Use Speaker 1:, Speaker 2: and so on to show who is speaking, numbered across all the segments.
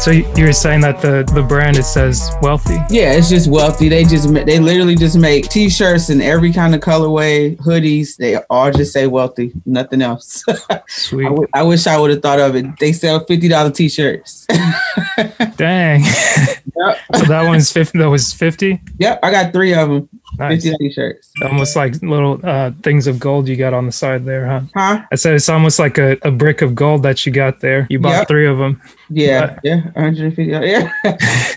Speaker 1: So you were saying that the the brand it says wealthy.
Speaker 2: Yeah, it's just wealthy. They just they literally just make t-shirts in every kind of colorway, hoodies. They all just say wealthy, nothing else.
Speaker 1: Sweet.
Speaker 2: I, w- I wish I would have thought of it. They sell fifty dollar t-shirts.
Speaker 1: Dang.
Speaker 2: yep.
Speaker 1: so that one's fifty. That was fifty.
Speaker 2: yep, I got three of them.
Speaker 1: Nice.
Speaker 2: Fifty t-shirts.
Speaker 1: Almost like little uh, things of gold you got on the side there, huh?
Speaker 2: Huh?
Speaker 1: I said it's almost like a, a brick of gold that you got there. You bought
Speaker 2: Yep.
Speaker 1: three of them.
Speaker 2: Yeah,
Speaker 1: Uh,
Speaker 2: yeah, one hundred and fifty. Yeah.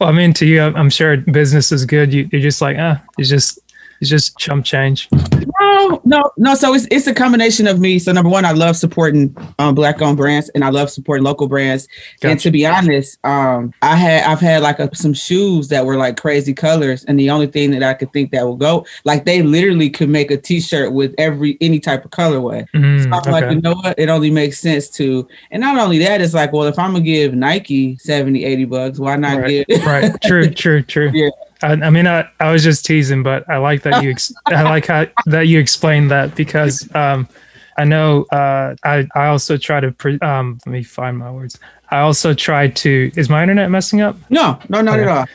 Speaker 1: Well, I mean, to you, I'm I'm sure business is good. You, you're just like, ah, it's just it's just chump change.
Speaker 2: No, no, no. So it's it's a combination of me. So number one, I love supporting um, black owned brands, and I love supporting local brands. And to be honest, um, I had I've had like a, some shoes that were like crazy colors, and the only thing that I could think that would go like they literally could make a T-shirt with every any type of colorway.
Speaker 1: Mm,
Speaker 2: So I'm like, you know what? It only makes sense to, and not only that, it's like, well, if I'm gonna give Nike 70, 80 bucks, why not
Speaker 1: Right.
Speaker 2: give?
Speaker 1: right. True. True. True.
Speaker 2: Yeah.
Speaker 1: I, I mean, I, I was just teasing, but I like that you ex- I like how that you explained that because um, I know uh, I I also try to pre- um, let me find my words. I also try to. Is my internet messing up?
Speaker 2: no, no, not at all.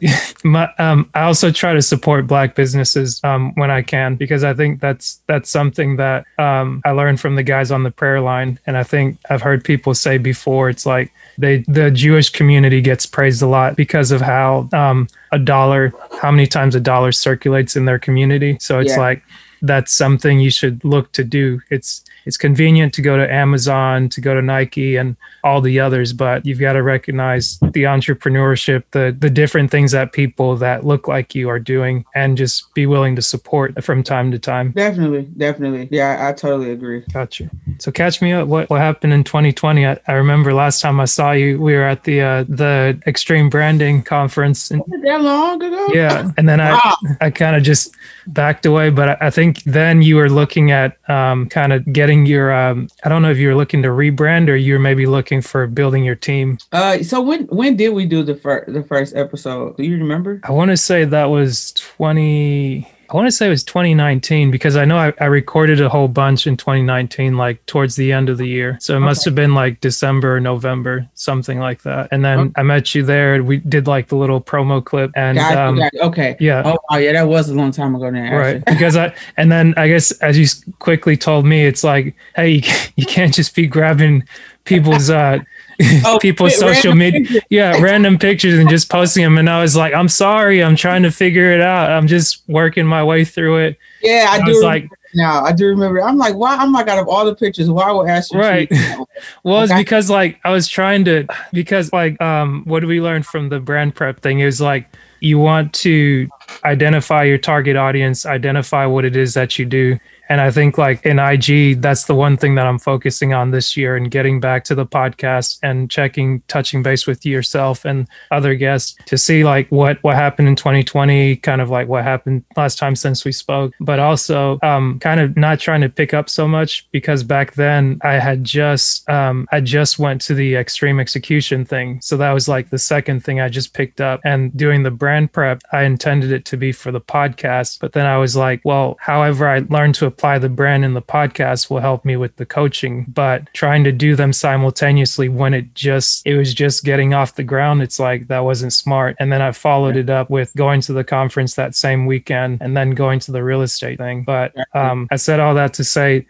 Speaker 1: my, um, I also try to support black businesses um, when I can because I think that's that's something that um, I learned from the guys on the prayer line, and I think I've heard people say before. It's like they the Jewish community gets praised a lot because of how um, a dollar, how many times a dollar circulates in their community. So it's
Speaker 2: Yeah.
Speaker 1: like that's something you should look to do. It's it's convenient to go to Amazon, to go to Nike and all the others, but you've got to recognize the entrepreneurship, the the different things that people that look like you are doing and just be willing to support from time to time.
Speaker 2: Definitely, definitely. Yeah, I, I totally agree.
Speaker 1: Got you. So catch me up. What what happened in 2020? I, I remember last time I saw you, we were at the uh, the Extreme Branding conference. And,
Speaker 2: that long ago?
Speaker 1: yeah, and then I
Speaker 2: Wow.
Speaker 1: I kind of just backed away, but I, I think then you were looking at um, kind of getting your um, I don't know if you're looking to rebrand or you're maybe looking for building your team.
Speaker 2: Uh, so when when did we do the first the first episode? Do you remember?
Speaker 1: I want to say that was 20. I want to say it was 2019 because I know I, I recorded a whole bunch in 2019, like towards the end of the year. So it must have been like December, or November, something like that. And then
Speaker 2: Okay.
Speaker 1: I met you there. and We did like the little promo clip, and
Speaker 2: Got you,
Speaker 1: um,
Speaker 2: got you. Okay.
Speaker 1: yeah,
Speaker 2: Oh, wow, yeah, that was a long time ago now.
Speaker 1: right because i and then i guess as you quickly told me it's like hey you can't just be grabbing people's uh
Speaker 2: Oh,
Speaker 1: people's social media
Speaker 2: pictures.
Speaker 1: yeah random pictures and just posting them and i was like i'm sorry i'm trying to figure it out i'm just working my way through it
Speaker 2: Yeah, I,
Speaker 1: I
Speaker 2: do.
Speaker 1: was like-
Speaker 2: now, I do remember. I'm like, why? I'm like, out of all the pictures, why would Ashley?
Speaker 1: Right. well it's because like i was trying to because like um what did we learn from the brand prep thing is like you want to identify your target audience identify what it is that you do and i think like in ig that's the one thing that i'm focusing on this year and getting back to the podcast and checking touching base with yourself and other guests to see like what what happened in 2020 kind of like what happened last time since we spoke. But also um kind of not trying to pick up so much because back then i had just um i just went to the extreme execution thing. So that was like the second thing i just picked up. And doing the brand prep i intended it to be for the podcast. But then i was like well however i learned to apply the brand in the podcast will help me with the coaching but trying to do them simultaneously when it just it was just getting off the ground it's like that wasn't smart. And then i followed it up with going to the conference that same weekend and then going to the real estate thing. But um, i said all that to say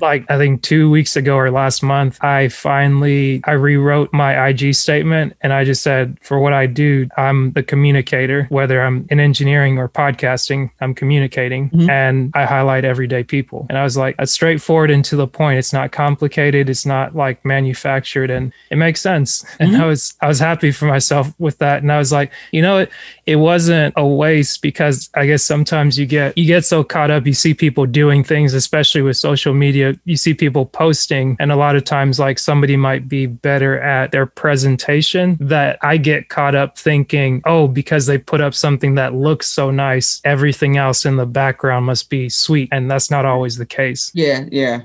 Speaker 1: like I think two weeks ago or last month, I finally I rewrote my IG statement and I just said for what I do, I'm the communicator, whether I'm in engineering or podcasting, I'm communicating
Speaker 2: Mhm.
Speaker 1: and I highlight everyday people. And I was like, that's straightforward and to the point. It's not complicated, it's not like manufactured and it makes sense. And I was I was happy for myself with that. And I was like, you know it it wasn't a waste because I guess sometimes you get you get so caught up, you see people doing things, especially with social media you see people posting and a lot of times like somebody might be better at their presentation that I get caught up thinking, "Oh, because they put up something that looks so nice, everything else in the background must be sweet." And that's not always the case.
Speaker 2: Yeah, yeah.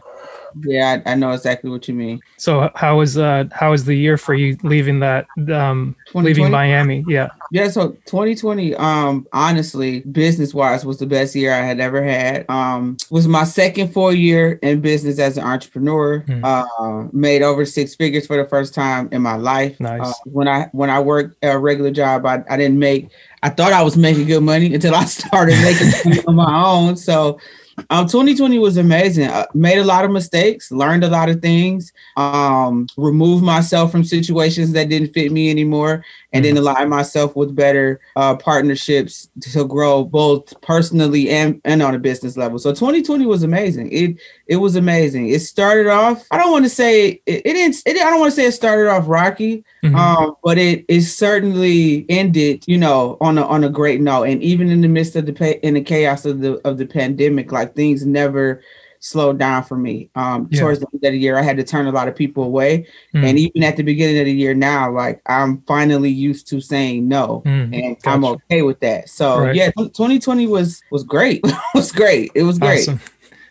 Speaker 2: Yeah, I, I know exactly what you mean.
Speaker 1: So how was uh how was the year for you leaving that um leaving Miami? Yeah.
Speaker 2: Yeah, so 2020, um, honestly, business wise, was the best year I had ever had. Um, was my second full year in business as an entrepreneur.
Speaker 1: Hmm.
Speaker 2: Uh, made over six figures for the first time in my life.
Speaker 1: Nice.
Speaker 2: Uh, when I when I worked a regular job, I, I didn't make. I thought I was making good money until I started making money on my own. So. Um, 2020 was amazing. I made a lot of mistakes, learned a lot of things, um, removed myself from situations that didn't fit me anymore, and then align myself with better uh, partnerships to grow both personally and, and on a business level. So 2020 was amazing. It it was amazing. It started off. I don't want to say it, it didn't. It, I don't want to say it started off rocky,
Speaker 1: Mhm.
Speaker 2: um, but it it certainly ended, you know, on a on a great note. And even in the midst of the pa- in the chaos of the of the pandemic, like things never slowed down for me. Um,
Speaker 1: Yeah.
Speaker 2: towards the end of the year, I had to turn a lot of people away,
Speaker 1: Mm.
Speaker 2: and even at the beginning of the year now, like I'm finally used to saying no,
Speaker 1: Mm.
Speaker 2: and I'm okay with that. So
Speaker 1: Right.
Speaker 2: yeah, 2020 was was great. it was great. It was great.
Speaker 1: Awesome.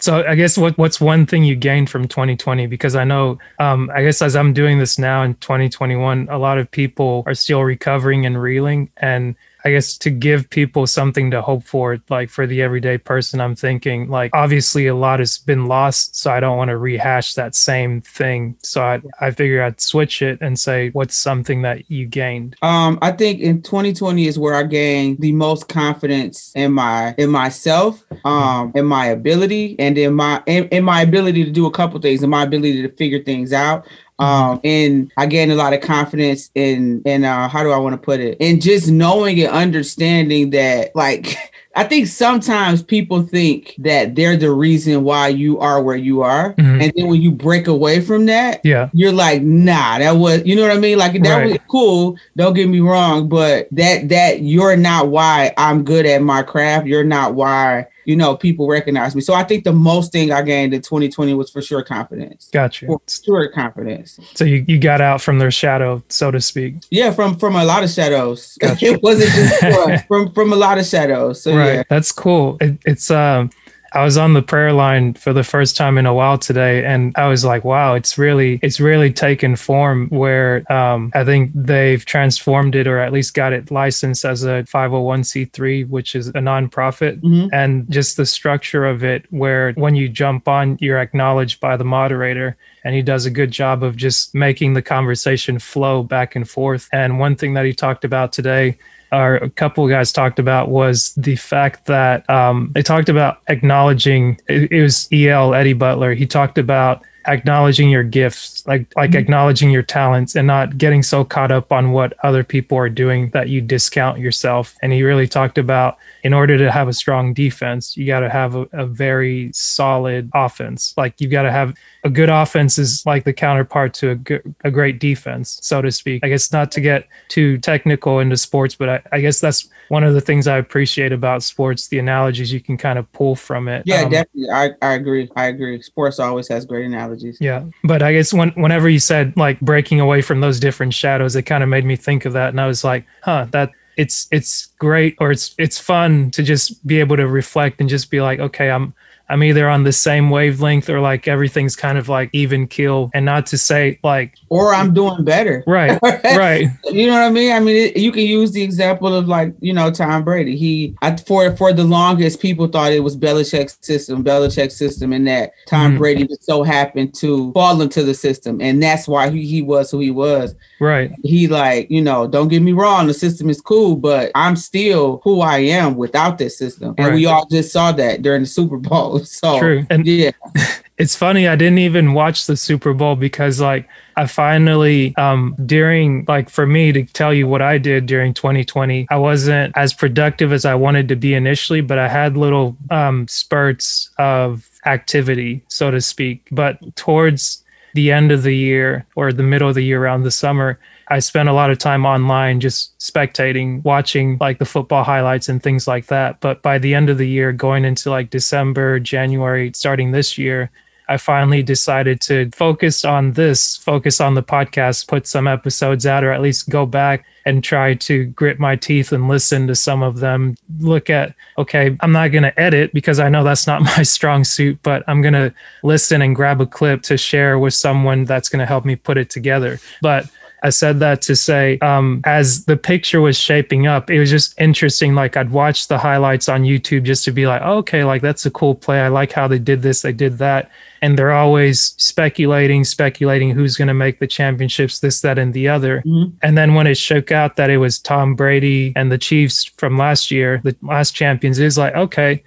Speaker 1: So I guess what what's one thing you gained from 2020? Because I know, um, I guess as I'm doing this now in 2021, a lot of people are still recovering and reeling, and I guess to give people something to hope for, like for the everyday person, I'm thinking like obviously a lot has been lost, so I don't want to rehash that same thing. So I I figure I'd switch it and say, what's something that you gained?
Speaker 2: Um, I think in 2020 is where I gained the most confidence in my in myself, um, in my ability, and in my in, in my ability to do a couple things, and my ability to figure things out. Um, and I gained a lot of confidence in in uh, how do I want to put it? In just knowing and understanding that, like. I think sometimes people think that they're the reason why you are where you are.
Speaker 1: Mhm.
Speaker 2: And then when you break away from that,
Speaker 1: Yeah.
Speaker 2: you're like, nah, that was, you know what I mean? Like that
Speaker 1: Right.
Speaker 2: was cool. Don't get me wrong, but that that you're not why I'm good at my craft. You're not why you know people recognize me. So I think the most thing I gained in 2020 was for sure confidence.
Speaker 1: Gotcha.
Speaker 2: For sure confidence.
Speaker 1: So you, you got out from their shadow, so to speak.
Speaker 2: Yeah, from from a lot of shadows.
Speaker 1: Gotcha.
Speaker 2: it wasn't just from from a lot of shadows. So
Speaker 1: right
Speaker 2: yeah.
Speaker 1: that's cool it, it's um i was on the prayer line for the first time in a while today and i was like wow it's really it's really taken form where um i think they've transformed it or at least got it licensed as a 501c3 which is a nonprofit
Speaker 2: Mhm.
Speaker 1: and just the structure of it where when you jump on you're acknowledged by the moderator and he does a good job of just making the conversation flow back and forth and one thing that he talked about today or a couple of guys talked about was the fact that um, they talked about acknowledging it, it was el eddie butler. He talked about acknowledging your gifts like like mm-hmm. acknowledging your talents and not getting so caught up on what other people are doing that you discount yourself. And he really talked about in order to have a strong defense you got to have a, a very solid offense. Like you got to have a good offense is like the counterpart to a, good, a great defense so to speak. I guess not to get too technical into sports but I, I guess that's one of the things i appreciate about sports the analogies you can kind of pull from it
Speaker 2: Yeah,
Speaker 1: Um,
Speaker 2: definitely. I, I agree. I agree. Sports always has great analogies.
Speaker 1: yeah, but I guess when whenever you said like breaking away from those different shadows, it kind of made me think of that, and I was like, huh, that it's it's great or it's it's fun to just be able to reflect and just be like, okay, I'm I'm either on the same wavelength or like everything's kind of like even kill, and not to say like
Speaker 2: Or I'm doing better.
Speaker 1: right, right,
Speaker 2: You know what I mean? I mean, it, you can use the example of like you know Tom Brady. He I, for for the longest people thought it was Belichick's system, Belichick's system, and that Tom
Speaker 1: Mhm.
Speaker 2: Brady just so happened to fall into the system, and that's why he, he was who he was.
Speaker 1: right,
Speaker 2: He like you know, don't get me wrong, the system is cool, but I'm still who I am without this system, and we all just saw that during the Super Bowl. So
Speaker 1: true, and
Speaker 2: yeah,
Speaker 1: it's funny i didn't even watch the super bowl because like i finally um during like for me to tell you what i did during 2020 i wasn't as productive as i wanted to be initially but i had little um spurts of activity so to speak. But towards the end of the year or the middle of the year around the summer I spent a lot of time online just spectating, watching like the football highlights and things like that. But by the end of the year, going into like December, January, starting this year, I finally decided to focus on this, focus on the podcast, put some episodes out, or at least go back and try to grit my teeth and listen to some of them. Look at, okay, I'm not going to edit because I know that's not my strong suit, but I'm going to listen and grab a clip to share with someone that's going to help me put it together. But I said that to say, um, as the picture was shaping up, it was just interesting. Like I'd watch the highlights on YouTube just to be like, oh, okay, like that's a cool play. I like how they did this, they did that. And they're always speculating, speculating who's going to make the championships, this, that, and the other.
Speaker 2: Mhm.
Speaker 1: And then when it shook out that it was Tom Brady and the Chiefs from last year, the last champions, it was like, okay,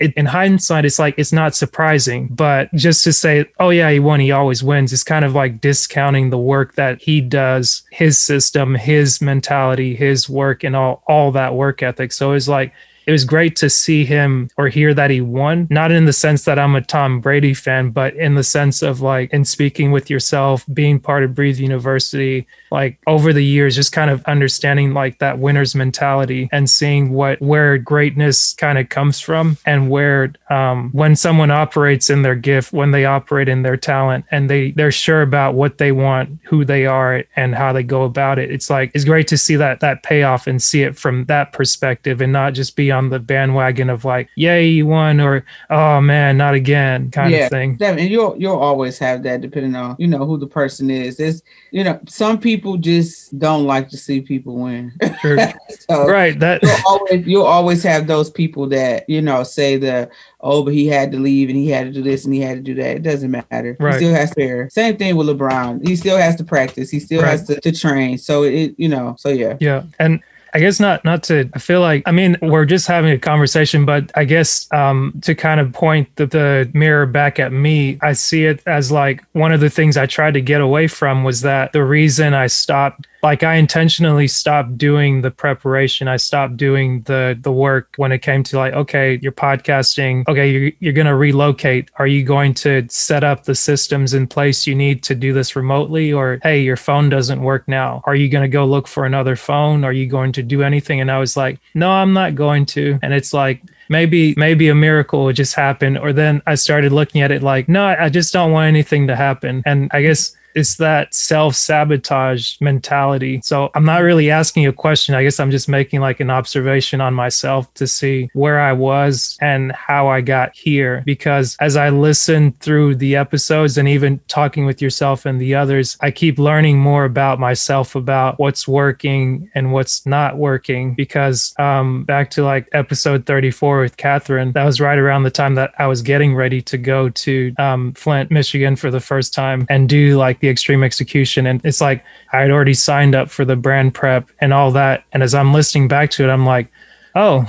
Speaker 1: it, in hindsight, it's like it's not surprising, but just to say, oh yeah, he won, he always wins, is kind of like discounting the work that he does, his system, his mentality, his work, and all all that work ethic. So it's like it was great to see him or hear that he won, not in the sense that I'm a Tom Brady fan, but in the sense of like in speaking with yourself, being part of Breathe University, like over the years, just kind of understanding like that winner's mentality and seeing what where greatness kind of comes from and where um, when someone operates in their gift, when they operate in their talent and they they're sure about what they want, who they are, and how they go about it. It's like it's great to see that that payoff and see it from that perspective and not just be on the bandwagon of like, yay, you won or oh man, not again kind
Speaker 2: Yeah.
Speaker 1: of thing.
Speaker 2: Definitely, and you'll you'll always have that depending on you know who the person is. There's you know some people just don't like to see people win.
Speaker 1: Sure.
Speaker 2: so
Speaker 1: right. That
Speaker 2: you'll always you'll always have those people that you know say the oh but he had to leave and he had to do this and he had to do that. It doesn't matter.
Speaker 1: Right.
Speaker 2: He still has to prepare. Same thing with LeBron. He still has to practice. He still
Speaker 1: Right.
Speaker 2: has to, to train. So it you know so yeah.
Speaker 1: Yeah. And I guess not not to I feel like I mean we're just having a conversation, but I guess um to kind of point the, the mirror back at me, I see it as like one of the things I tried to get away from was that the reason I stopped like I intentionally stopped doing the preparation. I stopped doing the the work when it came to like, okay, you're podcasting. Okay, you're, you're to relocate. Are you going to set up the systems in place you need to do this remotely? Or hey, your phone doesn't work now. Are you to go look for another phone? Are you going to do anything? And I was like, no, I'm not going to. And it's like maybe maybe a miracle would just happen. Or then I started looking at it like, no, I just don't want anything to happen. And I guess it's that self sabotage mentality. So I'm not really asking a question. I guess I'm just making like an observation on myself to see where I was and how I got here. Because as I listen through the episodes and even talking with yourself and the others, I keep learning more about myself, about what's working and what's not working. Because um, back to like episode 34 with Catherine, that was right around the time that I was getting ready to go to um, Flint, Michigan for the first time and do like the extreme execution. And it's like I had already signed up for the brand prep and all that. And as I'm listening back to it, I'm like, oh,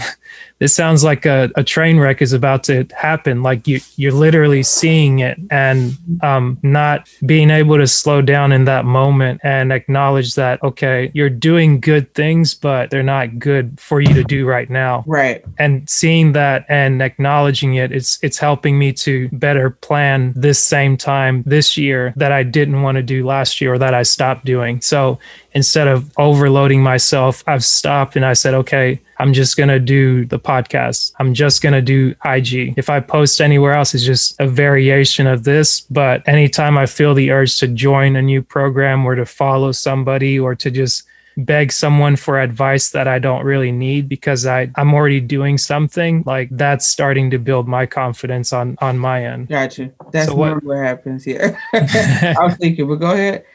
Speaker 1: this sounds like a, a train wreck is about to happen. Like you, you're literally seeing it and um, not being able to slow down in that moment and acknowledge that, okay, you're doing good things, but they're not good for you to do right now
Speaker 2: Right.
Speaker 1: and seeing that and acknowledging it it's it's helping me to better plan this same time this year that I didn't want to do last year or that I stopped doing. So instead of overloading myself, I've stopped and I said, okay, I'm just going to do the podcast. I'm just going to do IG. If I post anywhere else, it's just a variation of this. But anytime I feel the urge to join a new program or to follow somebody or to just beg someone for advice that I don't really need because I, I'm already doing something, like that's starting to build my confidence on on my end.
Speaker 2: Gotcha. That's
Speaker 1: So what-
Speaker 2: what happens. here. I was thinking, but go ahead.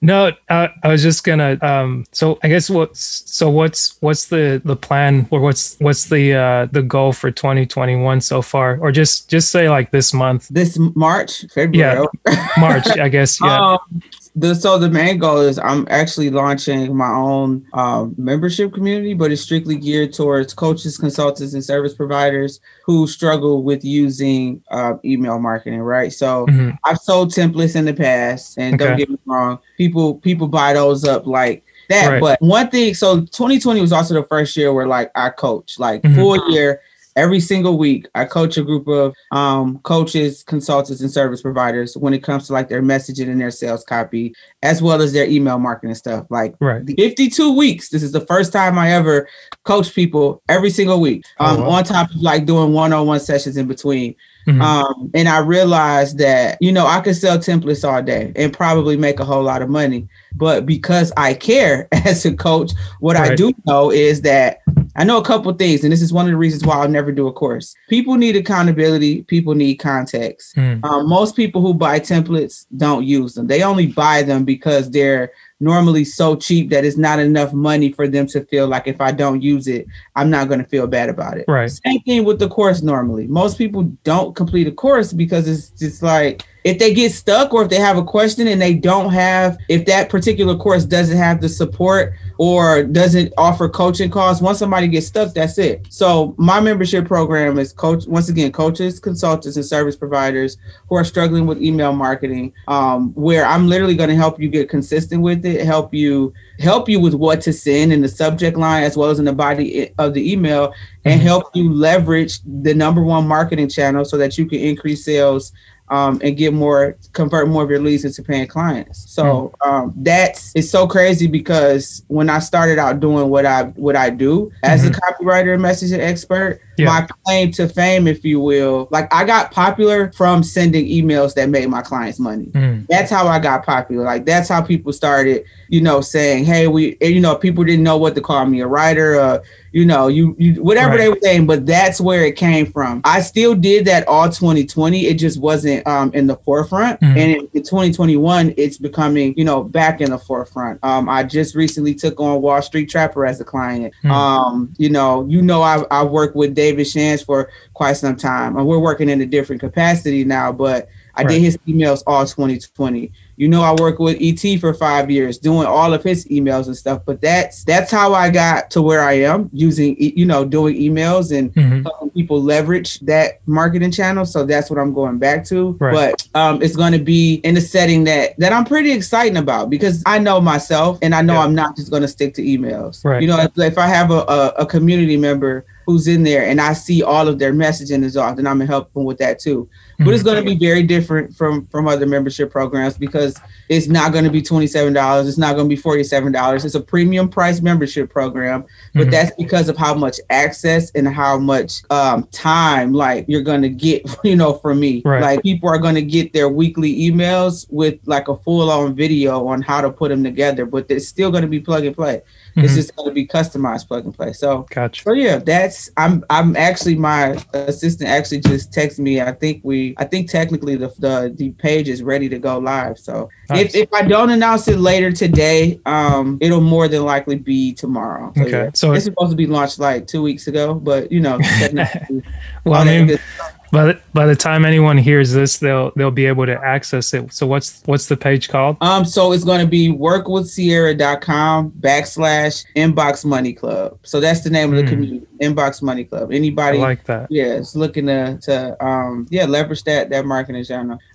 Speaker 1: No, uh, I was just gonna. Um, so I guess what's so what's what's the the plan or what's what's the uh, the goal for 2021 so far, or just just say like this month,
Speaker 2: This March, February.
Speaker 1: yeah, March, I guess. Yeah.
Speaker 2: Um, the so the main goal is I'm actually launching my own um, membership community, but it's strictly geared towards coaches, consultants, and service providers who struggle with using uh, email marketing. Right. So
Speaker 1: Mhm.
Speaker 2: I've sold templates in the past, and don't get me wrong, people people buy those up like that.
Speaker 1: Right.
Speaker 2: But one thing, so 2020 was also the first year where like I coach, like
Speaker 1: Mhm.
Speaker 2: full year. Every single week. I coach a group of um, coaches, consultants, and service providers when it comes to like their messaging and their sales copy, as well as their email marketing and stuff. Like
Speaker 1: Right.
Speaker 2: 52 weeks. This is the first time I ever coach people every single week.
Speaker 1: Oh,
Speaker 2: Um, on top of like doing one-on-one sessions in between.
Speaker 1: Mhm.
Speaker 2: Um, and I realized that, you know, I could sell templates all day and probably make a whole lot of money. But because I care as a coach, what I do know is that I know a couple things, and this is one of the reasons why I'll never do a course. People need accountability, people need context.
Speaker 1: Mm.
Speaker 2: Um, most people who buy templates don't use them. They only buy them because they're normally so cheap that it's not enough money for them to feel like if I don't use it, I'm not going to feel bad about it.
Speaker 1: Right.
Speaker 2: Same thing with the course normally. Most people don't complete a course because it's just like if they get stuck or if they have a question and they don't have, if that particular course doesn't have the support or doesn't offer coaching calls, once somebody gets stuck, that's it. So my membership program is coach once again, coaches, consultants, and service providers who are struggling with email marketing, um, where I'm literally going to help you get consistent with it, help you help you with what to send in the subject line as well as in the body of the email, and
Speaker 1: Mhm.
Speaker 2: help you leverage the number one marketing channel so that you can increase sales um, and get more convert more of your leads into paying clients. So um, that's it's so crazy because when I started out doing what I what I do as a
Speaker 1: Mhm.
Speaker 2: copywriter and messaging expert,
Speaker 1: Yeah.
Speaker 2: my claim to fame, if you will, like I got popular from sending emails that made my clients money
Speaker 1: Mm.
Speaker 2: that's how I got popular. Like that's how people started, you know, saying, "Hey, we," you know, people didn't know what to call me a writer, uh, you know, you, you whatever
Speaker 1: Right.
Speaker 2: they were saying. But that's where it came from. I still did that all 2020. It just wasn't um, in the forefront,
Speaker 1: Mhm.
Speaker 2: and in, in 2021, it's becoming, you know, back in the forefront. Um, I just recently took on Wall Street Trapper as a client.
Speaker 1: Hmm.
Speaker 2: Um, you know, you know, I I worked with David Shands for quite some time, and we're working in a different capacity now, but. I
Speaker 1: Right.
Speaker 2: did his emails all 2020. You know, I worked with ET for five years, doing all of his emails and stuff. But that's that's how I got to where I am using, you know, doing emails and
Speaker 1: Mhm.
Speaker 2: helping people leverage that marketing channel. So that's what I'm going back to.
Speaker 1: Right.
Speaker 2: But um, it's going to be in a setting that that I'm pretty excited about because I know myself and I know
Speaker 1: Yeah.
Speaker 2: I'm not just going to stick to emails.
Speaker 1: Right.
Speaker 2: You know, if, if I have a, a, a community member who's in there and I see all of their messaging is off, then I'm gonna help them with that too. But it's
Speaker 1: Mhm.
Speaker 2: going to be very different from from other membership programs because it's not going to be twenty seven dollars. It's not going to be forty seven dollars. It's a premium price membership program, but
Speaker 1: Mhm.
Speaker 2: that's because of how much access and how much um, time like you're going to get, you know, from me.
Speaker 1: Right.
Speaker 2: Like people are going to get their weekly emails with like a full on video on how to put them together, but it's still going to be plug and play. It's
Speaker 1: Mhm.
Speaker 2: just going to be customized plug and play. So
Speaker 1: Gotcha.
Speaker 2: so yeah, that's I'm I'm actually my assistant actually just texted me. I think we I think technically the the, the page is ready to go live. So
Speaker 1: Nice.
Speaker 2: if, if I don't announce it later today, um it'll more than likely be tomorrow. So,
Speaker 1: Okay,
Speaker 2: yeah.
Speaker 1: so
Speaker 2: it's supposed to be launched like two weeks ago, but you know, technically,
Speaker 1: Well, I mean, by the, by the time anyone hears this, they'll they'll be able to access it. So what's what's the page called?
Speaker 2: um, so it's going to be workwithsierra.com backslash inbox money club. So that's the name of the
Speaker 1: Hmm.
Speaker 2: community, inbox money club.
Speaker 1: I
Speaker 2: Anybody
Speaker 1: like that.
Speaker 2: yeah, it's looking to to um yeah leverage that that marketing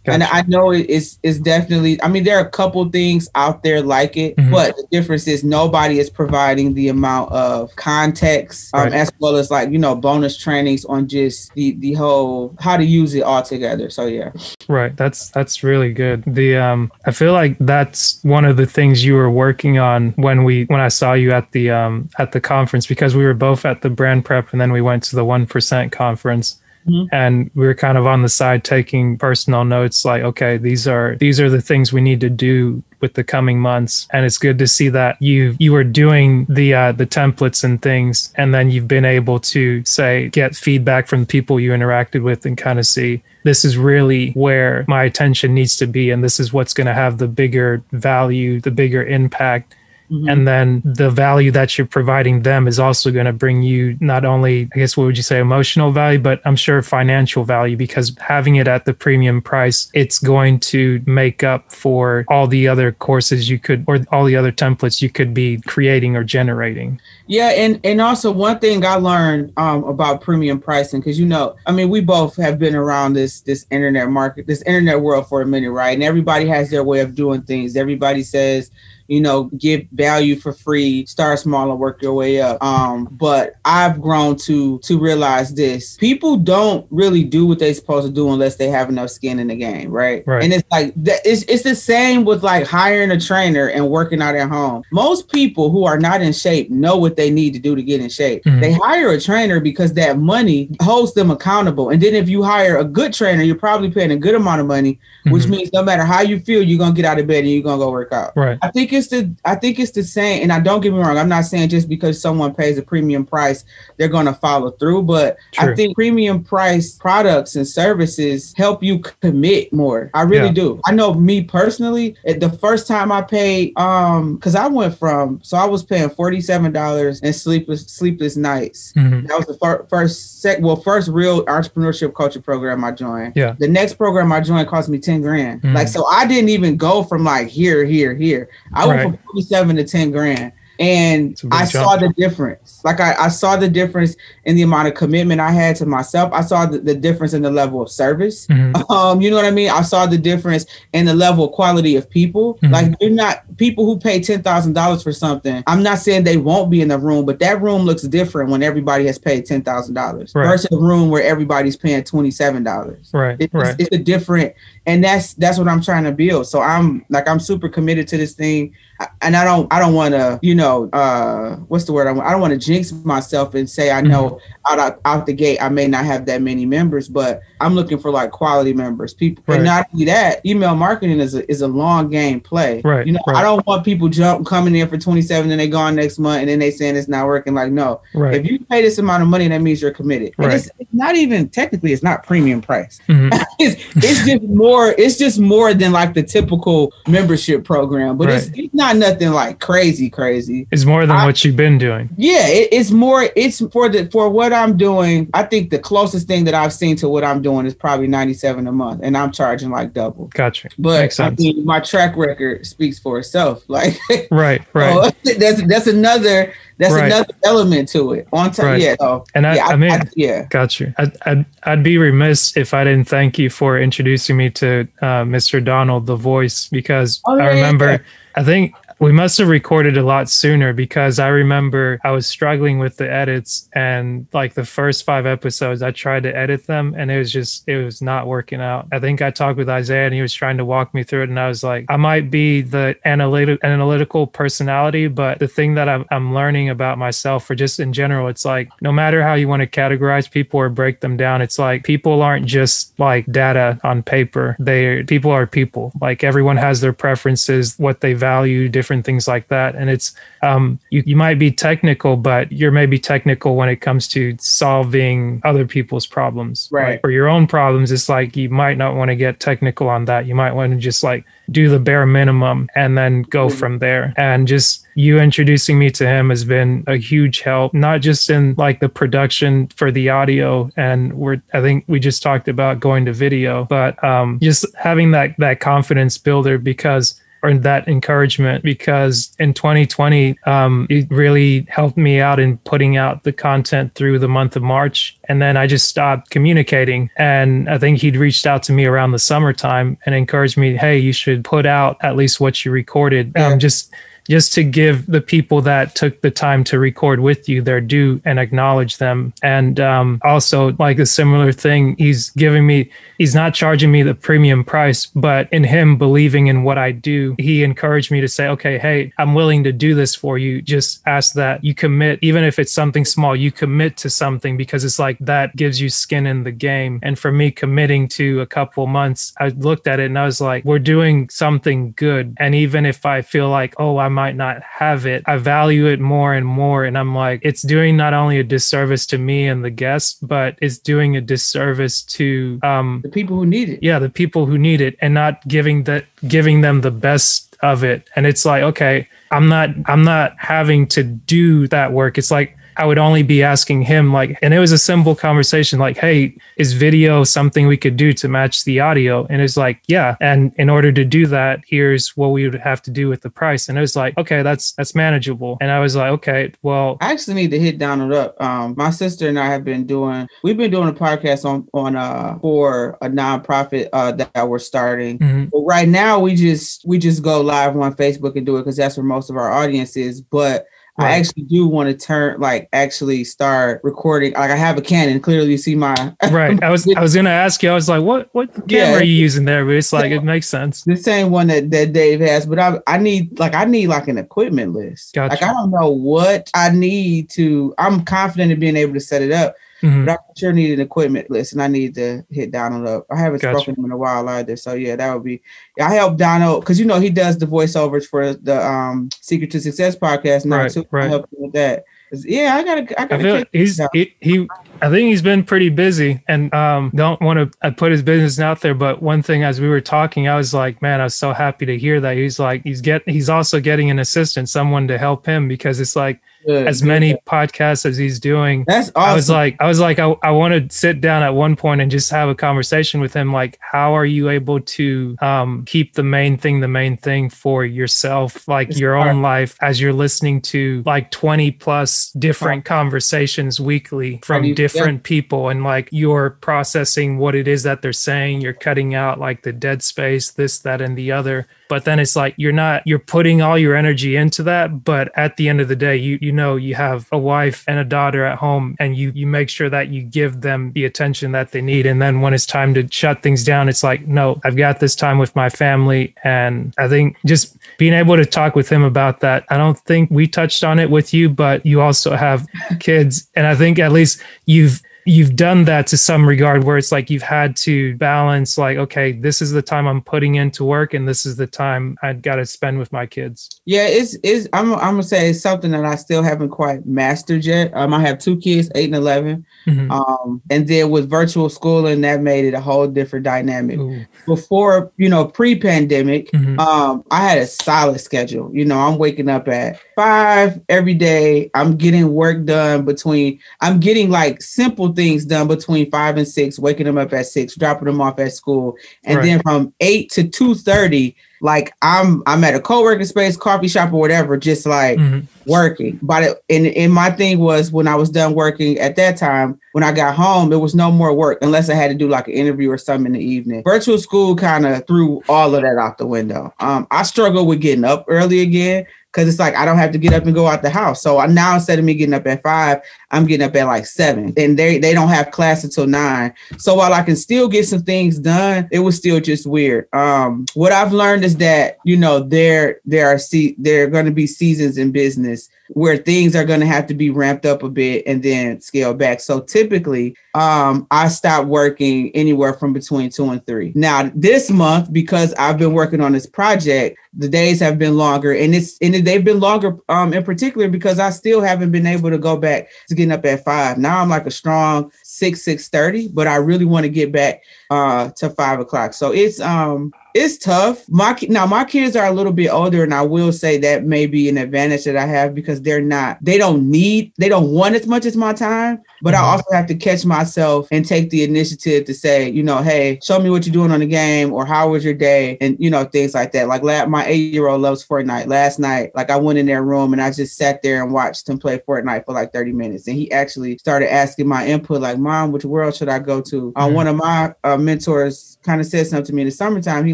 Speaker 2: channel. And I know it is is definitely. I mean, there are a couple things out there like it,
Speaker 1: Mhm.
Speaker 2: but the difference is nobody is providing the amount of context um,
Speaker 1: Right.
Speaker 2: as well as like you know bonus trainings on just the the whole how to use it all together. So yeah,
Speaker 1: Right. That's that's really good. The um I feel like that's one of the things you were working on when we when I saw you at the um at the conference because we were both at the brand prep and then we went to the 1% conference.
Speaker 2: Mhm.
Speaker 1: And we were kind of on the side taking personal notes like okay these are these are the things we need to do with the coming months and it's good to see that you you were doing the uh the templates and things and then you've been able to say get feedback from the people you interacted with and kind of see this is really where my attention needs to be and this is what's going to have the bigger value the bigger impact
Speaker 2: Mhm.
Speaker 1: and then the value that you're providing them is also going to bring you not only i guess what would you say emotional value but i'm sure financial value because having it at the premium price it's going to make up for all the other courses you could or all the other templates you could be creating or generating
Speaker 2: Yeah, and and also one thing I learned um, about premium pricing because you know, I mean, we both have been around this this internet market, this internet world for a minute, right? And everybody has their way of doing things. Everybody says, you know, give value for free, start small and work your way up. Um, but I've grown to to realize this. People don't really do what they're supposed to do unless they have enough skin in the game, right?
Speaker 1: Right.
Speaker 2: And it's like that it's it's the same with like hiring a trainer and working out at home. Most people who are not in shape know what they need to do to get in shape.
Speaker 1: Mhm.
Speaker 2: They hire a trainer because that money holds them accountable. And then if you hire a good trainer, you're probably paying a good amount of money, which
Speaker 1: Mhm.
Speaker 2: means no matter how you feel, you're gonna get out of bed and you're gonna go work out.
Speaker 1: Right.
Speaker 2: I think it's the I think it's the same. And I don't get me wrong. I'm not saying just because someone pays a premium price, they're gonna follow through. But
Speaker 1: True.
Speaker 2: I think premium price products and services help you commit more. I really
Speaker 1: Yeah.
Speaker 2: do. I know me personally, the first time I paid, um, because I went from so I was paying $47 and sleepless sleepless nights.
Speaker 1: Mhm.
Speaker 2: That was the fir- first sec well, first real entrepreneurship culture program I joined.
Speaker 1: Yeah.
Speaker 2: The next program I joined cost me 10 grand.
Speaker 1: Mhm.
Speaker 2: Like so I didn't even go from like here, here, here. I
Speaker 1: Right.
Speaker 2: from 47 to 10 grand. And
Speaker 1: It's a big
Speaker 2: I saw the difference. Like I, I saw the difference in the amount of commitment I had to myself. I saw the, the difference in the level of service.
Speaker 1: Mhm.
Speaker 2: Um, you know what I mean? I saw the difference in the level of quality of people.
Speaker 1: Mhm.
Speaker 2: Like you're not people who pay ten thousand dollars for something. I'm not saying they won't be in the room, but that room looks different when everybody has paid ten thousand dollars versus a room where everybody's paying twenty seven dollars.
Speaker 1: Right.
Speaker 2: It's,
Speaker 1: Right.
Speaker 2: it's a different, and that's that's what I'm trying to build. So I'm like I'm super committed to this thing, and I don't I don't want to you know uh what's the word I, want- I don't want to jinx myself and say I know
Speaker 1: Mm-hmm.
Speaker 2: out, out out the gate I may not have that many members, but I'm looking for like quality members. People,
Speaker 1: Right.
Speaker 2: and not only that, email marketing is a is a long game play.
Speaker 1: Right,
Speaker 2: You know,
Speaker 1: right.
Speaker 2: I don't want people jump coming in for 27 and they gone next month and then they saying it's not working. Like no,
Speaker 1: Right.
Speaker 2: if you pay this amount of money, that means you're committed.
Speaker 1: Right.
Speaker 2: it's, it's not even technically it's not premium price.
Speaker 1: Mhm.
Speaker 2: it's, it's just more it's just more than like the typical membership program but it's, it's not nothing like crazy crazy
Speaker 1: It's more than
Speaker 2: I-
Speaker 1: what you've been doing.
Speaker 2: yeah it, it's more it's for the for what i'm doing i think the closest thing that i've seen to what i'm doing is probably 97 a month and i'm charging like double
Speaker 1: Gotcha.
Speaker 2: but i mean my track record speaks for itself like
Speaker 1: Right. Right.
Speaker 2: oh, that's that's another that's
Speaker 1: Right.
Speaker 2: another element to it on time
Speaker 1: Right.
Speaker 2: yeah so,
Speaker 1: And I-
Speaker 2: yeah,
Speaker 1: I mean-
Speaker 2: yeah
Speaker 1: Got you. I'd, I'd, I'd be remiss if I didn't thank you for introducing me to uh, Mr. Donald, the voice, because
Speaker 2: Oh,
Speaker 1: I
Speaker 2: yeah,
Speaker 1: remember,
Speaker 2: yeah.
Speaker 1: I think we must have recorded a lot sooner because I remember I was struggling with the edits and like the first five episodes, I tried to edit them and it was just, it was not working out. I think I talked with Isaiah and he was trying to walk me through it. And I was like, I might be the analytic, analytical personality, but the thing that I'm, I'm learning about myself or just in general, it's like no matter how you want to categorize people or break them down, it's like people aren't just like data on paper. They people are people. Like everyone has their preferences, what they value, different things like that. And it's um you, you might be technical, but you're maybe technical when it comes to solving other people's problems.
Speaker 2: Right.
Speaker 1: Like, for your own problems, it's like you might not want to get technical on that. You might want to just like do the bare minimum and then go
Speaker 2: Mhm.
Speaker 1: from there. And just you introducing me to him has been a huge help, not just in like the production for the audio. And we're, I think we just talked about going to video, but um, just having that, that confidence builder because or that encouragement because in 2020 um, it really helped me out in putting out the content through the month of march. And then i just stopped communicating. And i think he'd reached out to me around the summertime and encouraged me hey you should put out at least what you recorded.
Speaker 2: Yeah.
Speaker 1: um, just just to give the people that took the time to record with you their due and acknowledge them. And um, also, like a similar thing, he's giving me, he's not charging me the premium price, but in him believing in what I do, he encouraged me to say, okay, hey, I'm willing to do this for you. Just ask that you commit, even if it's something small, you commit to something because it's like that gives you skin in the game. And for me, committing to a couple months, I looked at it and I was like, we're doing something good. And even if I feel like, oh, I might not have it, I value it more and more. And I'm like, it's doing not only a disservice to me and the guests, but it's doing a disservice to um
Speaker 2: the people who need it.
Speaker 1: Yeah the people who need it and not giving that giving them the best of it. And it's like okay i'm not i'm not having to do that work. It's like I would only be asking him like, and it was a simple conversation like, hey, is video something we could do to match the audio? And it's like, yeah. And in order to do that, here's what we would have to do with the price. And it was like, okay, that's that's manageable. And I was like, okay, well,
Speaker 2: I actually need to hit Donald up. Um, my sister and I have been doing. We've been doing a podcast on on uh for a nonprofit uh that we're starting.
Speaker 1: mhm,
Speaker 2: But right now we just we just go live on Facebook and do it because that's where most of our audience is. But I actually do want to turn like actually start recording. Like I have a Canon. Clearly, you see my
Speaker 1: right. I was I was gonna ask you. I was like, what what camera
Speaker 2: Yeah.
Speaker 1: are you using there? But it's like it makes sense.
Speaker 2: the same one that, that Dave has, but I I need like I need like an equipment list.
Speaker 1: Gotcha.
Speaker 2: Like I don't know what I need to. I'm confident in being able to set it up,
Speaker 1: Mhm.
Speaker 2: but I sure need an equipment list, and I need to hit Donald up. I haven't
Speaker 1: Gotcha.
Speaker 2: spoken to him in a while either, so yeah, that would be. I help Donald because you know he does the voiceovers for the um Secret to Success podcast now
Speaker 1: Right,
Speaker 2: too. I
Speaker 1: right.
Speaker 2: help him with that. Yeah, I gotta. I
Speaker 1: I
Speaker 2: gotta.
Speaker 1: feel like he's he, he I think he's been pretty busy and um don't want to put his business out there but one thing as we were talking I was like man I was so happy to hear that he's like he's get he's also getting an assistant someone to help him because it's like
Speaker 2: Good,
Speaker 1: as
Speaker 2: good.
Speaker 1: many podcasts as he's doing
Speaker 2: That's awesome.
Speaker 1: I was like, I was like, I, I want to sit down at one point and just have a conversation with him. Like, how are you able to um, keep the main thing the main thing for yourself, like
Speaker 2: It's
Speaker 1: your
Speaker 2: hard.
Speaker 1: own life, as you're listening to like 20 plus different conversations weekly from
Speaker 2: you-
Speaker 1: different people, and like you're processing what it is that they're saying. You're cutting out like the dead space, this, that, and the other but then it's like you're not you're putting all your energy into that but at the end of the day you you know you have a wife and a daughter at home and you you make sure that you give them the attention that they need. And then when it's time to shut things down it's like no I've got this time with my family. And I think just being able to talk with him about that I don't think we touched on it with you but you also have kids. And I think at least you've you've done that to some regard where it's like you've had to balance like okay this is the time i'm putting into work and this is the time i've got to spend with my kids
Speaker 2: Yeah, it's it's I'm I'm gonna say it's something that I still haven't quite mastered yet. Um, I have two kids, eight and eleven.
Speaker 1: Mhm.
Speaker 2: Um, and then with virtual schooling, that made it a whole different dynamic.
Speaker 1: Ooh.
Speaker 2: Before, you know, pre-pandemic,
Speaker 1: Mhm.
Speaker 2: um, I had a solid schedule. You know, I'm waking up at five every day. I'm getting work done between. I'm getting like simple things done between five and six. Waking them up at six, dropping them off at school, and
Speaker 1: Right.
Speaker 2: then from eight to two thirty, like I'm I'm at a co-working space, coffee shop, or whatever, just like
Speaker 1: Mhm.
Speaker 2: working. But it, and, and my thing was when I was done working at that time, when I got home, it was no more work unless I had to do like an interview or something in the evening. Virtual school kind of threw all of that out the window. Um, I struggle with getting up early again because it's like I don't have to get up and go out the house. So I now instead of me getting up at five, I'm getting up at like seven, and they they don't have class until nine. So while I can still get some things done, it was still just weird. Um, what I've learned is that you know there there are see there are going to be seasons in business where things are going to have to be ramped up a bit and then scaled back. So typically, um, I stop working anywhere from between two and three. Now this month, because I've been working on this project, the days have been longer, and it's and they've been longer um, in particular because I still haven't been able to go back to getting up at five. Now I'm like a strong six six thirty, but I really want to get back uh, to five o'clock. So it's um it's tough. My now my kids are a little bit older, and I will say that may be an advantage that I have because they're not they don't need they don't want as much as my time. But I
Speaker 1: Mhm.
Speaker 2: also have to catch myself and take the initiative to say, you know, hey, show me what you're doing on the game, or how was your day, and you know things like that. Like my eight year old loves Fortnite. Last night, like I went in their room and I just sat there and watched him play Fortnite for like 30 minutes, and he actually started asking my input, like, "Mom, which world should I go to?" Uh,
Speaker 1: Mhm.
Speaker 2: one of my uh, mentors kind of said something to me in the summertime. He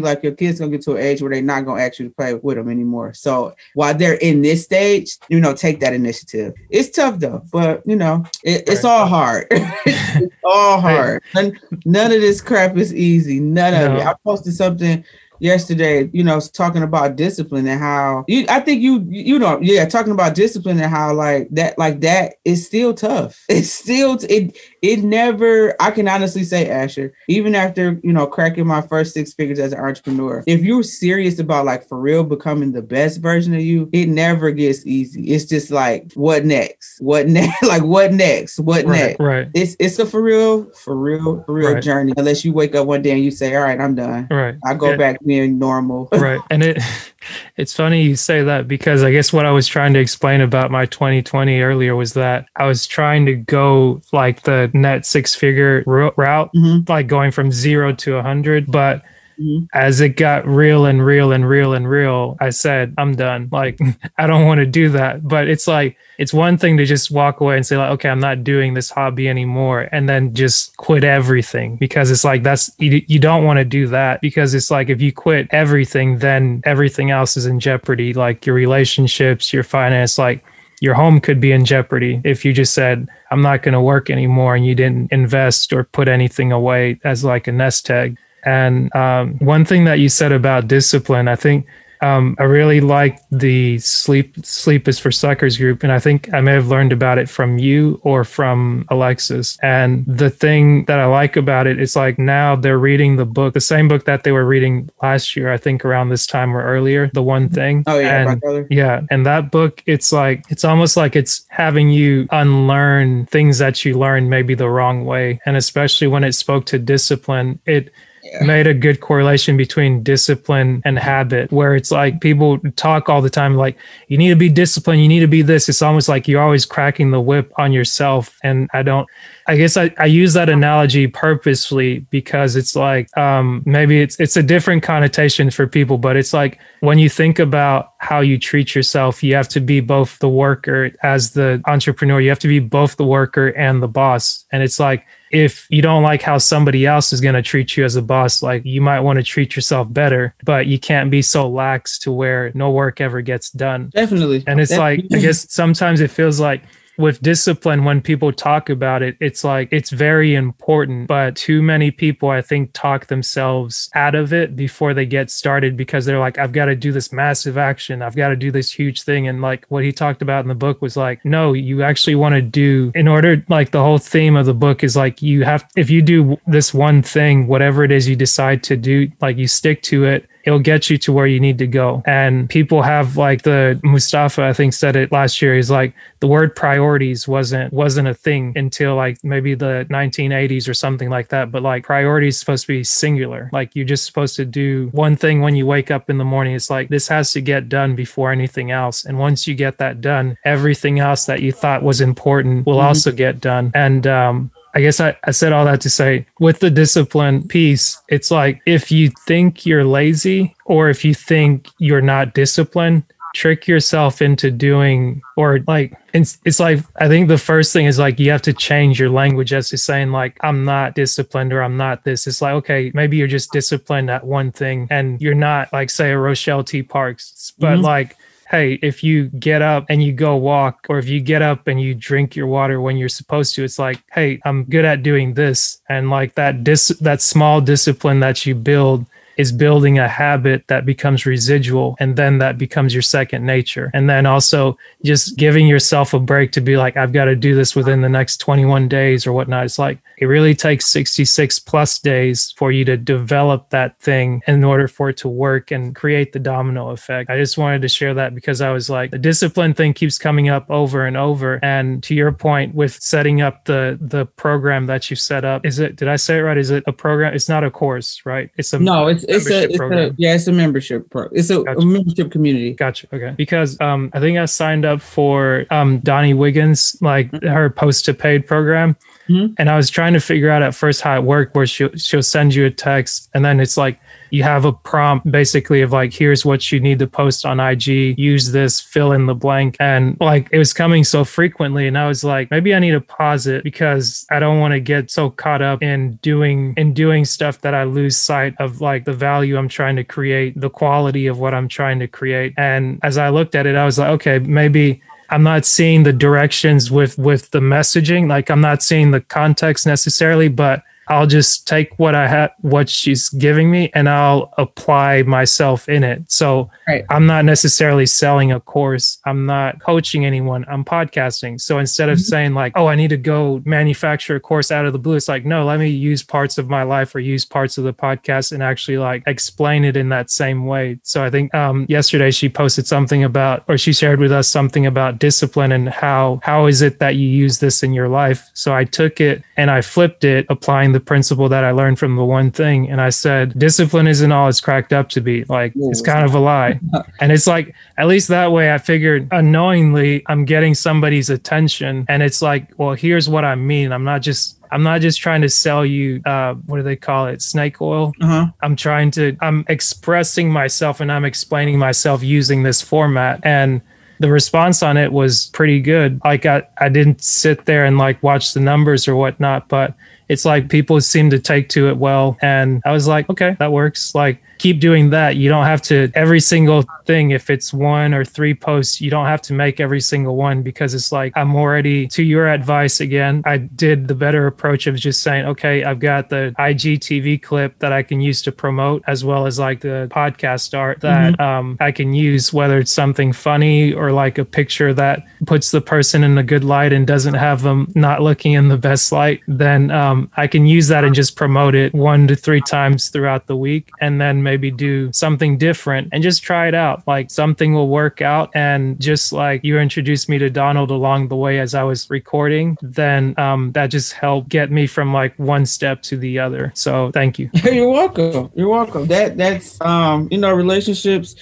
Speaker 2: like, your kids gonna get to an age where they're not gonna ask you to play with them anymore. So while they're in this stage, you know, take that initiative. It's tough though, but you know, it, it's all hard. it's all hard. None, none of this crap is easy. None of it. I posted something yesterday, you know, talking about discipline and how you I think you you know, yeah, talking about discipline and how like that like that is still tough. It's still it it never, I can honestly say, Asher, even after, you know, cracking my first six figures as an entrepreneur, if you're serious about like for real becoming the best version of you, it never gets easy. It's just like, what next? What next? like, what next? What
Speaker 1: right,
Speaker 2: next?
Speaker 1: right,
Speaker 2: It's it's a for real, for real, for real
Speaker 1: Right.
Speaker 2: journey. Unless you wake up one day and you say, All right, I'm done.
Speaker 1: right.
Speaker 2: I go back being normal.
Speaker 1: right and it it's funny you say that because i guess what i was trying to explain about my 2020 earlier was that i was trying to go like the net six figure ro- route
Speaker 2: Mhm.
Speaker 1: like going from zero to a 100 but
Speaker 2: Mhm.
Speaker 1: as it got real and real and real and real i said i'm done. Like i don't want to do that. But it's like it's one thing to just walk away and say like okay i'm not doing this hobby anymore and then just quit everything because it's like that's you, you don't want to do that because it's like if you quit everything then everything else is in jeopardy like your relationships your finance like your home could be in jeopardy if you just said i'm not going to work anymore and you didn't invest or put anything away as like a nest egg and um, one thing that you said about discipline, I think um, I really like the sleep sleep is for suckers group, and I think I may have learned about it from you or from Alexis. And the thing that I like about it is like now they're reading the book, the same book that they were reading last year, I think around this time or earlier. The one thing.
Speaker 2: Oh yeah, my
Speaker 1: And
Speaker 2: brother.
Speaker 1: yeah, and that book, it's like it's almost like it's having you unlearn things that you learned maybe the wrong way, and especially when it spoke to discipline, it
Speaker 2: Yeah.
Speaker 1: made a good correlation between discipline and habit, where it's like people talk all the time, like you need to be disciplined, you need to be this. It's almost like you're always cracking the whip on yourself, and I don't. I guess I, I use that analogy purposefully because it's like um, maybe it's it's a different connotation for people, but it's like when you think about how you treat yourself, you have to be both the worker as the entrepreneur. You have to be both the worker and the boss. And it's like if you don't like how somebody else is going to treat you as a boss, like you might want to treat yourself better, but you can't be so lax to where no work ever gets done.
Speaker 2: Definitely.
Speaker 1: And it's like, I guess sometimes it feels like with discipline, when people talk about it, it's like it's very important. But too many people, I think, talk themselves out of it before they get started because they're like, I've got to do this massive action. I've got to do this huge thing. And like what he talked about in the book was like, no, you actually want to do, in order, like the whole theme of the book is like, you have, if you do this one thing, whatever it is you decide to do, like you stick to it it'll get you to where you need to go. And people have like the Mustafa, I think said it last year. He's like the word priorities wasn't wasn't a thing until like maybe the 1980s or something like that. But like priorities supposed to be singular. Like you're just supposed to do one thing when you wake up in the morning. It's like this has to get done before anything else. And once you get that done, everything else that you thought was important will
Speaker 2: Mhm.
Speaker 1: also get done. And um I guess I, I said all that to say with the discipline piece, it's like if you think you're lazy or if you think you're not disciplined, trick yourself into doing or like it's, it's like I think the first thing is like you have to change your language as to saying like I'm not disciplined or I'm not this. It's like okay, maybe you're just disciplined at one thing and you're not like say a Rochelle T. Parks, but
Speaker 2: Mhm.
Speaker 1: like hey, if you get up and you go walk, or if you get up and you drink your water when you're supposed to, it's like, hey, I'm good at doing this. And like that dis that small discipline that you build is building a habit that becomes residual and then that becomes your second nature. And then also just giving yourself a break to be like, I've got to do this within the next 21 days or whatnot. It's like it really takes 66 plus days for you to develop that thing in order for it to work and create the domino effect. I just wanted to share that because I was like, the discipline thing keeps coming up over and over. And to your point with setting up the the program that you set up, is it did I say it right? Is it a program? It's not a course, right? It's a
Speaker 2: No, it's it's a, it's a yeah, it's a membership pro. It's a,
Speaker 1: Gotcha.
Speaker 2: a membership community.
Speaker 1: Gotcha. Okay. Because um, I think I signed up for um, Donnie Wiggins, like her post to paid program.
Speaker 2: Mhm.
Speaker 1: And I was trying to figure out at first how it worked, where she'll, she'll send you a text and then it's like you have a prompt basically of like, here's what you need to post on IG, use this, fill in the blank. And like it was coming so frequently. And I was like, maybe I need to pause it because I don't want to get so caught up in doing in doing stuff that I lose sight of like the value I'm trying to create, the quality of what I'm trying to create. And as I looked at it, I was like, okay, maybe I'm not seeing the directions with with the messaging. Like I'm not seeing the context necessarily, but I'll just take what I have, what she's giving me, and I'll apply myself in it. So
Speaker 2: Right.
Speaker 1: I'm not necessarily selling a course. I'm not coaching anyone. I'm podcasting. So instead of
Speaker 2: Mhm.
Speaker 1: saying like, oh, I need to go manufacture a course out of the blue, it's like, no, let me use parts of my life or use parts of the podcast and actually like explain it in that same way. So I think um, yesterday she posted something about, or she shared with us something about discipline and how how is it that you use this in your life. So I took it and I flipped it, applying the principle that I learned from the one thing, and I said, discipline isn't all it's cracked up to be. Like it's kind of a lie. And it's like, at least that way, I figured unknowingly, I'm getting somebody's attention. And it's like, well, here's what I mean. I'm not just, I'm not just trying to sell you, uh, what do they call it? Snake oil.
Speaker 2: Uh-huh.
Speaker 1: I'm trying to, I'm expressing myself and I'm explaining myself using this format. And the response on it was pretty good. Like I, I didn't sit there and like watch the numbers or whatnot, but it's like people seem to take to it well. And I was like, okay, that works. Like keep doing that. You don't have to every single thing, if it's one or three posts, you don't have to make every single one because it's like I'm already to your advice again. I did the better approach of just saying, okay, I've got the IGTV clip that I can use to promote as well as like the podcast art that um, I can use, whether it's something funny or like a picture that puts the person in a good light and doesn't have them not looking in the best light, then um, I can use that and just promote it one to three times throughout the week and then maybe do something different and just try it out. Like something will work out. And just like you introduced me to Donald along the way as I was recording, then um, that just helped get me from like one step to the other. So thank you.
Speaker 2: You're welcome. You're welcome. That that's um, you know, relationships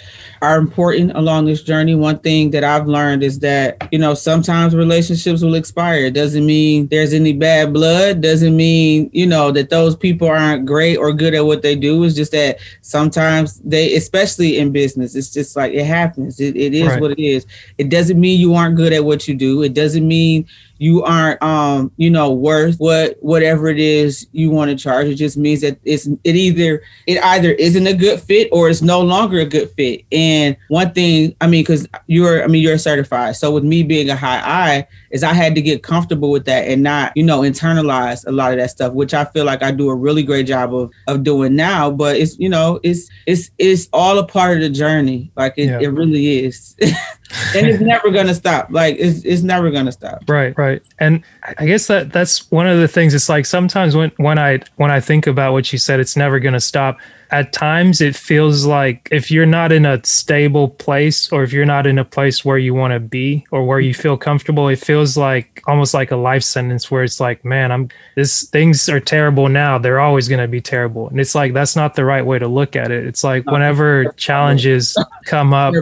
Speaker 2: are important along this journey. One thing that I've learned is that, you know, sometimes relationships will expire. It doesn't mean there's any bad blood, doesn't mean, you know, that those people aren't great or good at what they do. It's just that sometimes they especially in business, it's just like it happens. It, it is
Speaker 1: Right.
Speaker 2: what it is. It doesn't mean you aren't good at what you do. It doesn't mean you aren't um you know worth what whatever it is you want to charge. It just means that it's it either it either isn't a good fit or it's no longer a good fit. And one thing i mean because you're i mean you're certified. So with me being a high I is i had to get comfortable with that and not you know internalize a lot of that stuff which i feel like i do a really great job of of doing now. But it's you know it's it's it's all a part of the journey. Like it,
Speaker 1: Yeah.
Speaker 2: it really is and it's never gonna stop like it's, it's never gonna stop
Speaker 1: Right, right. And I guess that that's one of the things. It's like sometimes when when I when I think about what you said, it's never going to stop. At times, it feels like if you're not in a stable place, or if you're not in a place where you want to be, or where you feel comfortable, it feels like almost like a life sentence where it's like, man, I'm this things are terrible now. They're always going to be terrible, and it's like that's not the right way to look at it. It's like whenever challenges come up,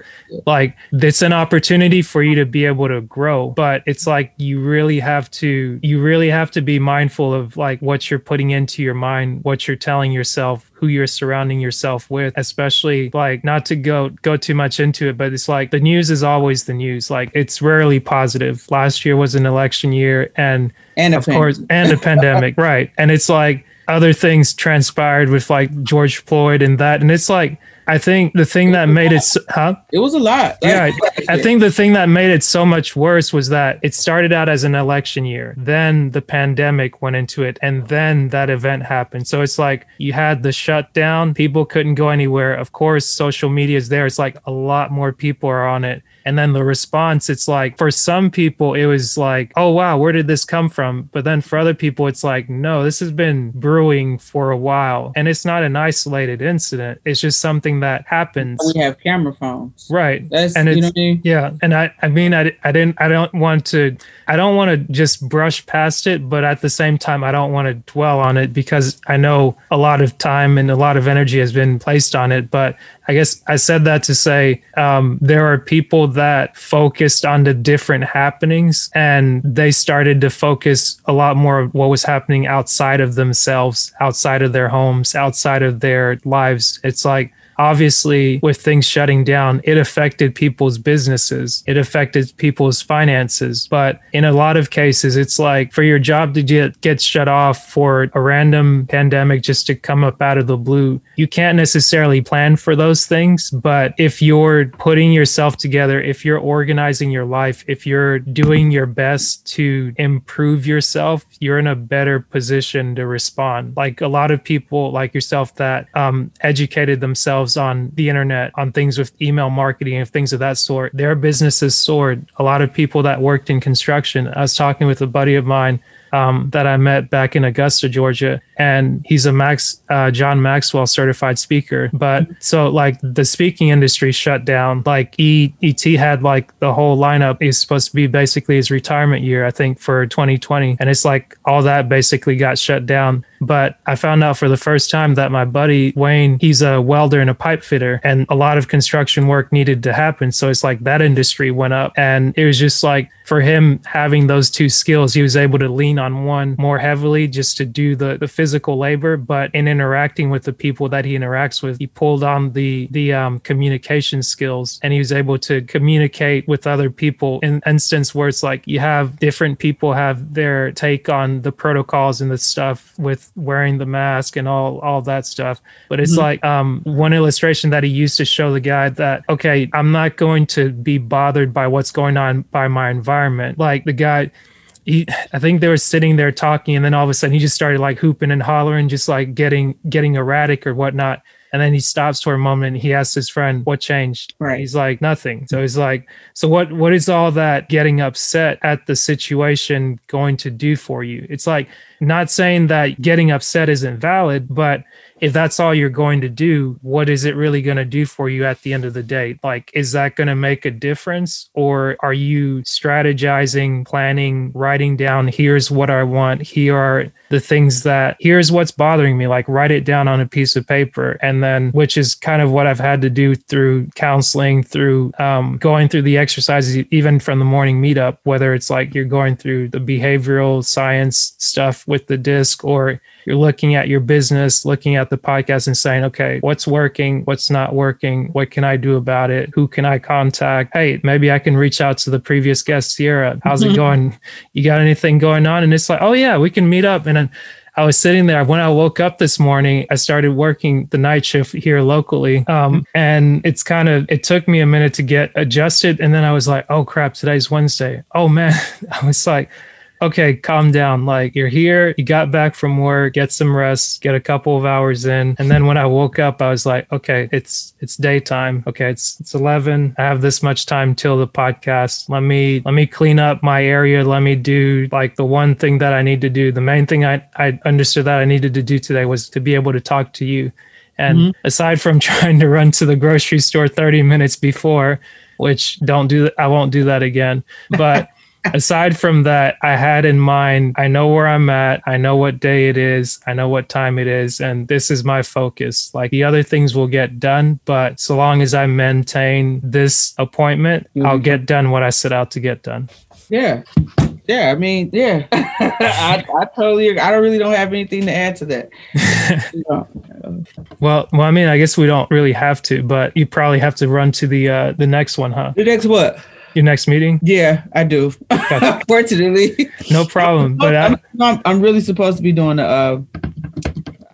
Speaker 1: like it's an opportunity for you to be able to grow but it's like you really have to you really have to be mindful of like what you're putting into your mind what you're telling yourself who you're surrounding yourself with especially like not to go go too much into it but it's like the news is always the news. Like it's rarely positive. Last year was an election year and
Speaker 2: and
Speaker 1: of course and a pandemic. Right. And it's like other things transpired with like george floyd and that. And it's like i think the thing that made it so, huh
Speaker 2: it was a lot
Speaker 1: yeah, I think the thing that made it so much worse was that it started out as an election year. Then the pandemic went into it, and then that event happened. So it's like you had the shutdown, people couldn't go anywhere. Of course, social media is there. It's like a lot more people are on it. And then the response, it's like for some people, it was like, oh, wow, where did this come from? But then for other people, it's like, no, this has been brewing for a while. And it's not an isolated incident, it's just something that happens.
Speaker 2: we have camera phones
Speaker 1: Right.
Speaker 2: that's
Speaker 1: And
Speaker 2: you know
Speaker 1: it's-
Speaker 2: what I mean?
Speaker 1: Yeah, and I, I mean, I, I didn't, I don't want to, I don't want to just brush past it, but at the same time, I don't want to dwell on it because I know a lot of time and a lot of energy has been placed on it. But I guess I said that to say um, there are people that focused on the different happenings and they started to focus a lot more of what was happening outside of themselves, outside of their homes, outside of their lives. It's like, obviously with things shutting down, it affected people's businesses. It affected people's finances. But in a lot of cases, it's like for your job to get, get shut off for a random pandemic just to come up out of the blue, you can't necessarily plan for those things. But if you're putting yourself together, if you're organizing your life, if you're doing your best to improve yourself, you're in a better position to respond. Like a lot of people like yourself that um, educated themselves on the internet, on things with email marketing and things of that sort, their businesses soared. A lot of people that worked in construction, I was talking with a buddy of mine um, that I met back in Augusta, Georgia, and he's a Max uh, John Maxwell certified speaker. But so like the speaking industry shut down. Like e, ET had like the whole lineup is supposed to be basically his retirement year, I think, for 2020, and it's like all that basically got shut down. But I found out for the first time that my buddy Wayne, he's a welder and a pipe fitter, and a lot of construction work needed to happen. So it's like that industry went up, and it was just like for him having those two skills, he was able to lean on one more heavily just to do the the physical labor. But in interacting with the people that he interacts with, he pulled on the the um, communication skills, and he was able to communicate with other people. In instance where it's like you have different people have their take on the protocols and the stuff with wearing the mask and all all that stuff. But it's mm-hmm. like um, one illustration that he used to show the guy that okay, I'm not going to be bothered by what's going on by my environment. Like the guy. He, I think they were sitting there talking, and then all of a sudden he just started like hooping and hollering, just like getting getting erratic or whatnot. And then he stops for a moment. And he asks his friend, "What changed?"
Speaker 2: Right.
Speaker 1: He's like, "Nothing." So he's like, "So what? What is all that getting upset at the situation going to do for you?" It's like not saying that getting upset isn't valid, but if that's all you're going to do, what is it really going to do for you at the end of the day? Like, is that going to make a difference? Or are you strategizing, planning, writing down, here's what I want, here are the things that, here's what's bothering me, like write it down on a piece of paper. And then, which is kind of what I've had to do through counseling, through um, going through the exercises, even from the morning meetup, whether it's like you're going through the behavioral science stuff with the disc or you're looking at your business, looking at the podcast and saying, okay, what's working? What's not working? What can I do about it? Who can I contact? Hey, maybe I can reach out to the previous guest, Sierra. How's mm-hmm. it going? You got anything going on? And it's like, oh, yeah, we can meet up. And then I was sitting there when I woke up this morning. I started working the night shift here locally, um, mm-hmm. and it's kind of it took me a minute to get adjusted, and then I was like, "Oh crap, today's Wednesday." Oh man, I was like, okay, calm down. Like you're here, you got back from work, get some rest, get a couple of hours in. And then when I woke up, I was like, okay, it's it's daytime. Okay, it's it's 11. I have this much time till the podcast. Let me let me clean up my area. Let me do like the one thing that I need to do. The main thing I I understood that I needed to do today was to be able to talk to you. And mm-hmm. aside from trying to run to the grocery store 30 minutes before, which don't do I won't do that again. But aside from that, I had in mind, I know where I'm at. I know what day it is. I know what time it is. And this is my focus. Like the other things will get done. But so long as I maintain this appointment, mm-hmm. I'll get done what I set out to get done.
Speaker 2: Yeah. Yeah. I mean, yeah. I, I totally I don't really don't have anything to add to that.
Speaker 1: well, well, I mean, I guess we don't really have to, but you probably have to run to the uh the next one, huh?
Speaker 2: The next what?
Speaker 1: Your next meeting?
Speaker 2: Yeah, I do. Gotcha. Fortunately,
Speaker 1: no problem. But
Speaker 2: I'm, I'm, I'm, really supposed to be doing a uh,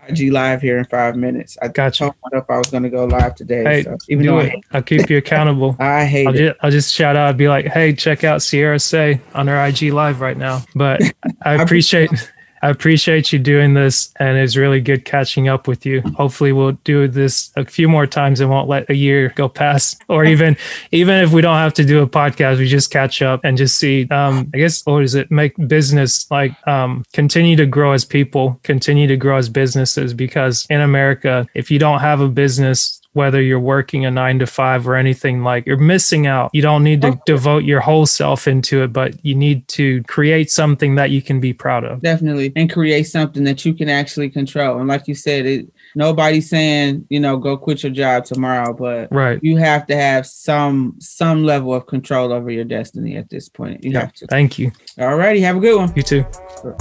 Speaker 2: IG live here in five minutes. I
Speaker 1: got you.
Speaker 2: if I was going to go live today.
Speaker 1: Hey, so even do it. I'll keep you accountable.
Speaker 2: I hate
Speaker 1: I'll
Speaker 2: it.
Speaker 1: Just, I'll just shout out. I'd be like, "Hey, check out Sierra Say on her IG live right now." But I appreciate. I appreciate you doing this, and it's really good catching up with you. Hopefully, we'll do this a few more times and won't let a year go past. Or even, even if we don't have to do a podcast, we just catch up and just see. Um, I guess what is it? Make business like um, continue to grow as people, continue to grow as businesses. Because in America, if you don't have a business, whether you're working a nine to five or anything like you're missing out. You don't need to okay. devote your whole self into it but you need to create something that you can be proud of.
Speaker 2: Definitely. And create something that you can actually control. And like you said it nobody's saying you know go quit your job tomorrow but
Speaker 1: right.
Speaker 2: you have to have some some level of control over your destiny at this point. You yeah. have to.
Speaker 1: Thank you.
Speaker 2: All righty. Have a good one.
Speaker 1: You too. Sure.